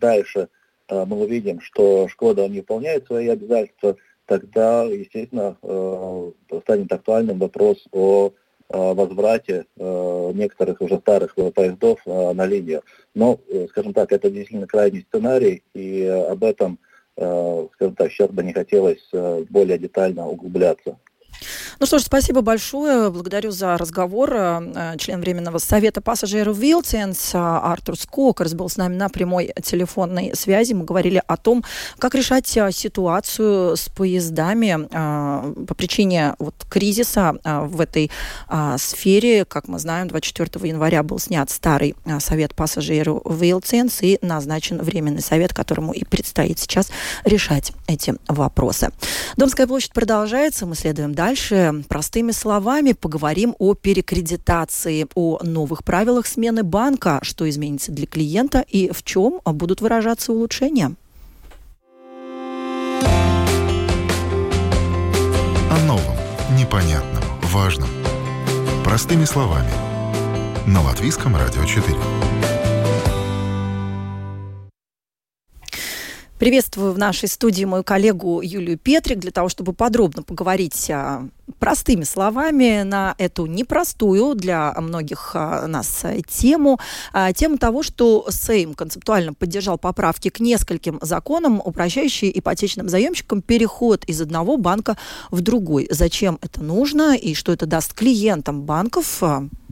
дальше э, мы увидим, что Шкода не выполняет свои обязательства, тогда, естественно, э, станет актуальным вопрос о э, возврате некоторых уже старых поездов на линию. Но, скажем так, это действительно крайний сценарий, и об этом, скажем так, сейчас бы не хотелось более детально углубляться. Ну что ж, спасибо большое. Благодарю за разговор. Э, член Временного совета пассажиров Вилтенс Артур Скокерс был с нами на прямой телефонной связи. Мы говорили о том, как решать э, ситуацию с поездами э, по причине вот, кризиса в этой сфере. Как мы знаем, 24 января был снят старый совет пассажиров Вилтенс и назначен Временный совет, которому и предстоит сейчас решать эти вопросы. Домская площадь продолжается. Мы следуем дальше. Простыми словами поговорим о перекредитации, о новых правилах смены банка, что изменится для клиента и в чем будут выражаться улучшения. О новом, непонятном, важном. Простыми словами. На Латвийском радио 4. Приветствую в нашей студии мою коллегу Юлию Петрик для того, чтобы подробно поговорить а, простыми словами на эту непростую для многих а, нас тему. А, тему того, что Сейм концептуально поддержал поправки к нескольким законам, упрощающие ипотечным заемщикам переход из одного банка в другой. Зачем это нужно и что это даст клиентам банков,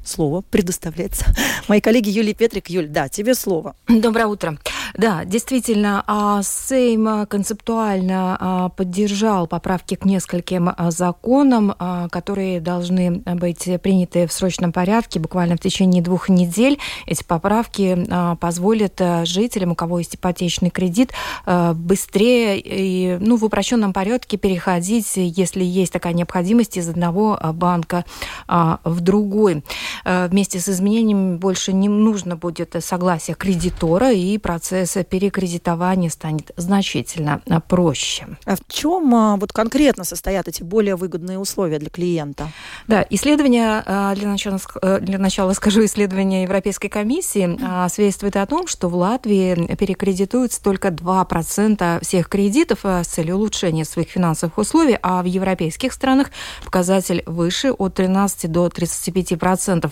слово предоставляется моей коллеге Юлии Петрик. Юль, да, тебе слово. Доброе утро. Да, действительно, а, Сейм концептуально а, поддержал поправки к нескольким а, законам, которые должны быть приняты в срочном порядке буквально в течение двух недель. Эти поправки позволят жителям, у кого есть ипотечный кредит, быстрее и ну, в упрощенном порядке переходить, если есть такая необходимость, из одного банка в другой. Вместе с изменениями больше не нужно будет согласие кредитора, и процесс перекредитования станет значительно проще. А в чем а, вот конкретно состоят эти более выгодные условия для клиента? Да, исследование, а, для начала, э, для начала скажу, исследование Европейской комиссии свидетельствует о том, что в Латвии перекредитуется только 2% всех кредитов с целью улучшения своих финансовых условий, а в европейских странах показатель выше от 13 до 35%.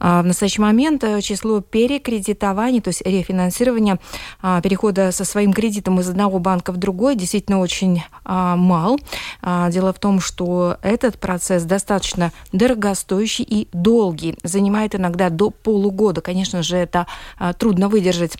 В настоящий момент э, число перекредитований, то есть рефинансирования а, перехода со своим кредитом из одного банка в другой действительно очень а, мал. А, дело в том, что этот процесс достаточно дорогостоящий и долгий, занимает иногда до полугода. Конечно же, это трудно выдержать.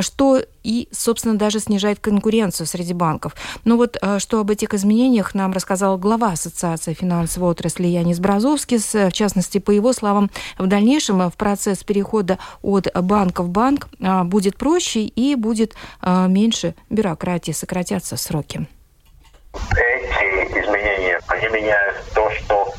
Что и, собственно, даже снижает конкуренцию среди банков. Но вот что об этих изменениях нам рассказал глава Ассоциации финансовой отрасли Янис Бразовский. В частности, по его словам, в дальнейшем в процесс перехода от банка в банк будет проще и будет меньше бюрократии, сократятся сроки. Эти изменения, они меняют то, что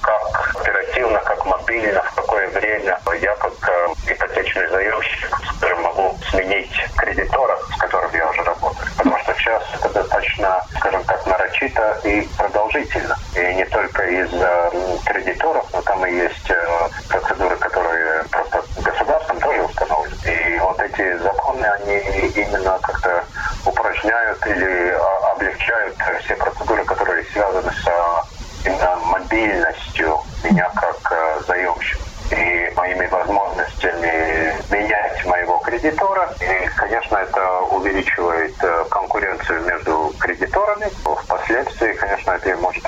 оперативно, как мобильно, в какое время я как э, ипотечный заемщик, скажем, могу сменить кредитора, с которым я уже работаю. Потому что сейчас это достаточно, скажем так, нарочито и продолжительно. И не только из э, кредиторов, но там и есть э, процедуры, которые просто государством тоже установлены. И вот эти законы, они именно как-то упражняют или а, облегчают все процедуры, которые связаны с а, именно мобильностью меня как а, заемщика и моими возможностями менять моего кредитора. И, конечно, это увеличивает конкуренцию между кредиторами. Впоследствии, конечно, это может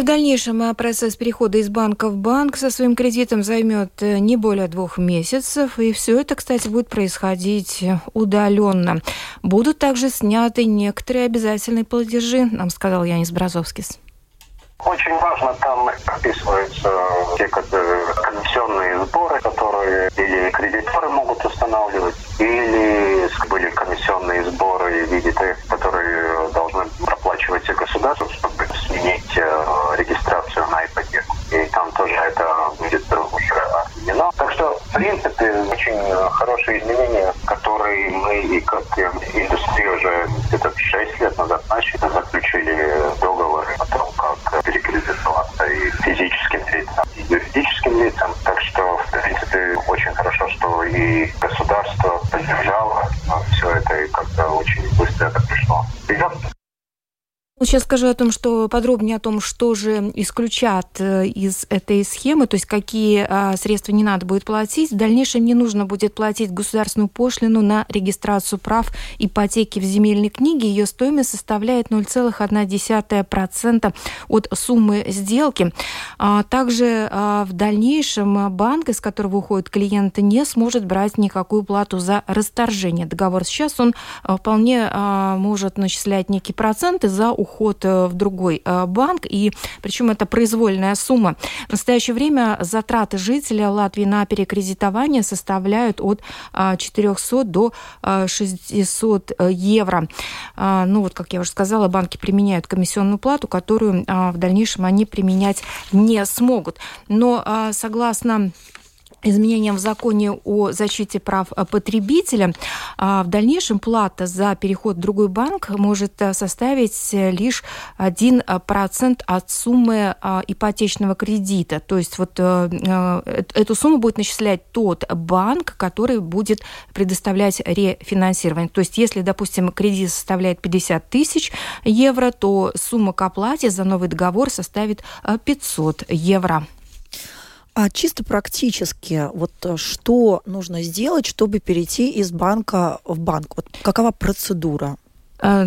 в дальнейшем а, процесс перехода из банка в банк со своим кредитом займет э, не более двух месяцев. И все это, кстати, будет происходить удаленно. Будут также сняты некоторые обязательные платежи, нам сказал Янис Бразовскис. Очень важно, там описываются те комиссионные сборы, которые или кредиторы могут устанавливать, или были комиссионные сборы в виде тех, которые должны проплачивать государство, чтобы сменить э, регистрацию на ипотеку. И там тоже это будет уже отменено. Так что, в принципе, очень хорошие изменения, которые мы и как индустрия уже где-то 6 лет назад начали, заключили договоры сейчас скажу о том, что подробнее о том, что же исключат э, из этой схемы, то есть какие а, средства не надо будет платить. В дальнейшем не нужно будет платить государственную пошлину на регистрацию прав ипотеки в земельной книге. Ее стоимость составляет 0,1% от суммы сделки. А, также а, в дальнейшем банк, из которого уходит клиент, не сможет брать никакую плату за расторжение договора. Сейчас он вполне может начислять некие проценты за уход э, в другой э, банк, и причем это произвольная сумма. В настоящее время затраты жителя Латвии на перекредитование составляют от 400 до 600 евро. Ну вот, как я уже сказала, банки применяют комиссионную плату, которую в дальнейшем они применять не смогут. Но согласно изменениям в законе о защите прав потребителя, а, в дальнейшем плата за переход в другой банк может э, составить лишь 1% от суммы а, ипотечного кредита. То есть вот э, э, эту сумму будет начислять тот банк, который будет предоставлять рефинансирование. То есть если, допустим, кредит составляет 50 тысяч евро, то сумма к оплате за новый договор составит 500 евро. А чисто практически, вот э, что нужно сделать, чтобы перейти из банка в банк? Вот какова процедура? Э,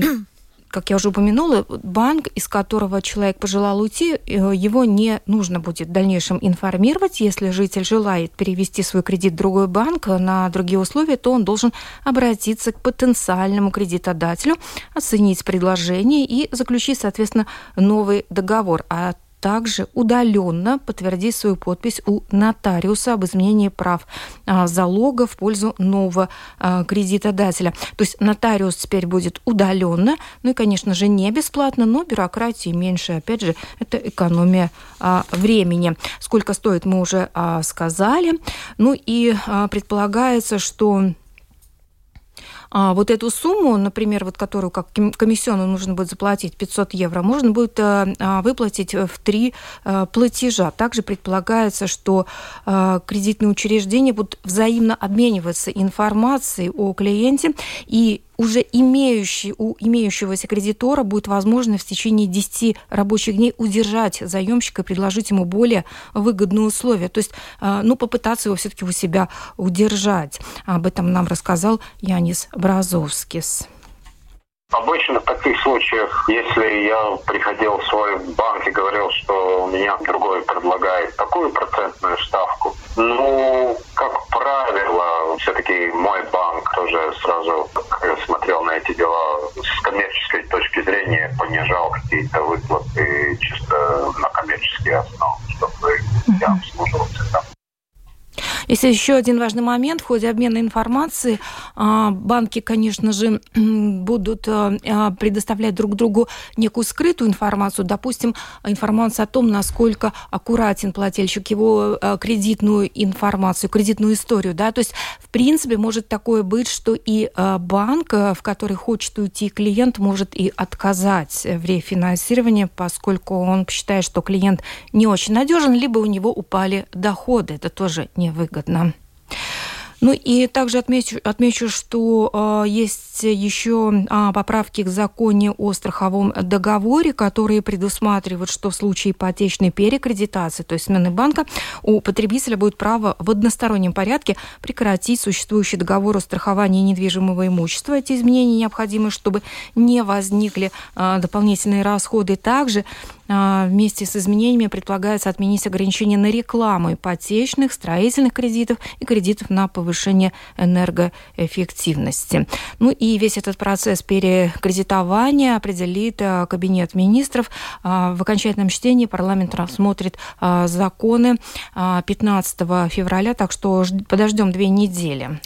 как я уже упомянула, банк, из которого человек пожелал уйти, э, его не нужно будет в дальнейшем информировать. Если житель желает перевести свой кредит в другой банк на другие условия, то он должен обратиться к потенциальному кредитодателю, оценить предложение и заключить, соответственно, новый договор. А также удаленно подтвердить свою подпись у нотариуса об изменении прав а, залога в пользу нового а, кредитодателя. То есть нотариус теперь будет удаленно, ну и, конечно же, не бесплатно, но бюрократии меньше. Опять же, это экономия а, времени. Сколько стоит, мы уже сказали. Ну и предполагается, что а вот эту сумму, например, вот которую как комиссионную нужно будет заплатить 500 евро, можно будет э, а, выплатить в три э, платежа. Также предполагается, что э, кредитные учреждения будут взаимно обмениваться информацией о клиенте и уже имеющий, у имеющегося кредитора будет возможность в течение 10 рабочих дней удержать заемщика и предложить ему более выгодные условия. То есть, а, ну, попытаться его все-таки у себя удержать. Об этом нам рассказал Янис Бразовскис. Обычно в таких случаях, если я приходил в свой банк и говорил, что у меня другой предлагает такую процентную ставку, ну, все-таки мой банк тоже сразу смотрел на эти дела с коммерческой точки зрения, понижал какие-то выплаты чисто на коммерческие основы, чтобы я обслуживался там. Есть еще один важный момент. В ходе обмена информацией а, банки, конечно же, будут а, а, предоставлять друг другу некую скрытую информацию. Допустим, информацию о том, насколько аккуратен плательщик, его кредитную информацию, кредитную историю. Да? То есть, в принципе, может такое быть, что и банк, в который хочет уйти клиент, может и отказать в рефинансировании, поскольку он считает, что клиент не очень надежен, либо у него упали доходы. Это тоже невыгодно выгодно. Ну и также отмечу, отмечу что э, есть еще э, поправки к законе о страховом договоре, которые предусматривают, что в случае ипотечной перекредитации, то есть смены банка, у потребителя будет право в одностороннем порядке прекратить существующий договор о страховании недвижимого имущества. Эти изменения необходимы, чтобы не возникли э, дополнительные расходы. Также вместе с изменениями предполагается отменить ограничения на рекламу ипотечных, строительных кредитов и кредитов на повышение энергоэффективности. Ну и весь этот процесс перекредитования определит а, Кабинет министров. А, в окончательном чтении парламент рассмотрит законы 15 февраля, так что подождем две недели.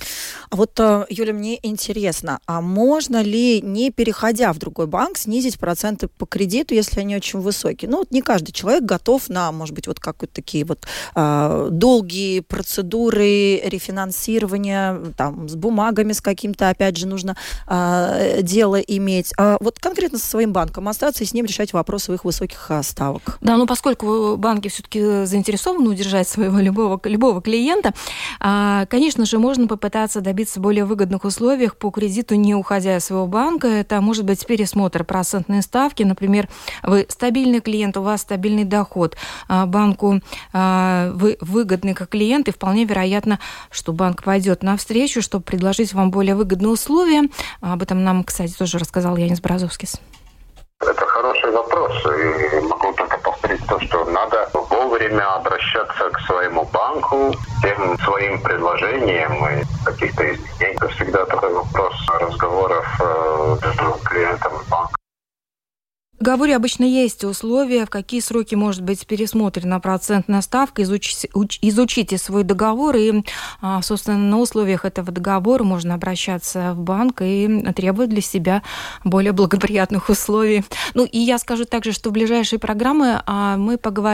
А вот, Юля, мне интересно, а можно ли, не переходя в другой банк, снизить проценты по кредиту, если они очень высокие? ну, вот не каждый человек готов на, может быть, вот как вот такие вот э, долгие процедуры рефинансирования, там, с бумагами, с каким-то, опять же, нужно э, дело иметь. А вот конкретно со своим банком остаться и с ним решать вопросы их высоких ставок. Да, ну, поскольку банки все-таки заинтересованы удержать своего любого, любого клиента, э, конечно же, можно попытаться добиться более выгодных условий по кредиту, не уходя из своего банка. Это может быть пересмотр процентной ставки. Например, вы стабильный клиент, у вас стабильный доход. А, банку а, вы выгодны как клиент, и вполне вероятно, что банк пойдет навстречу, чтобы предложить вам более выгодные условия. Об этом нам, кстати, тоже рассказал Янис Бразовскис. Это хороший вопрос. И могу только то, что надо вовремя обращаться к своему банку, тем своим предложениям и каких-то изменений. Это всегда такой вопрос разговоров э, между клиентом и банком. Договоре обычно есть условия, в какие сроки может быть пересмотрена процентная ставка. Изучите, изучите свой договор, и, а, собственно, на условиях этого договора можно обращаться в банк и требовать для себя более благоприятных условий. Ну, и я скажу также, что в ближайшие программы а, мы поговорим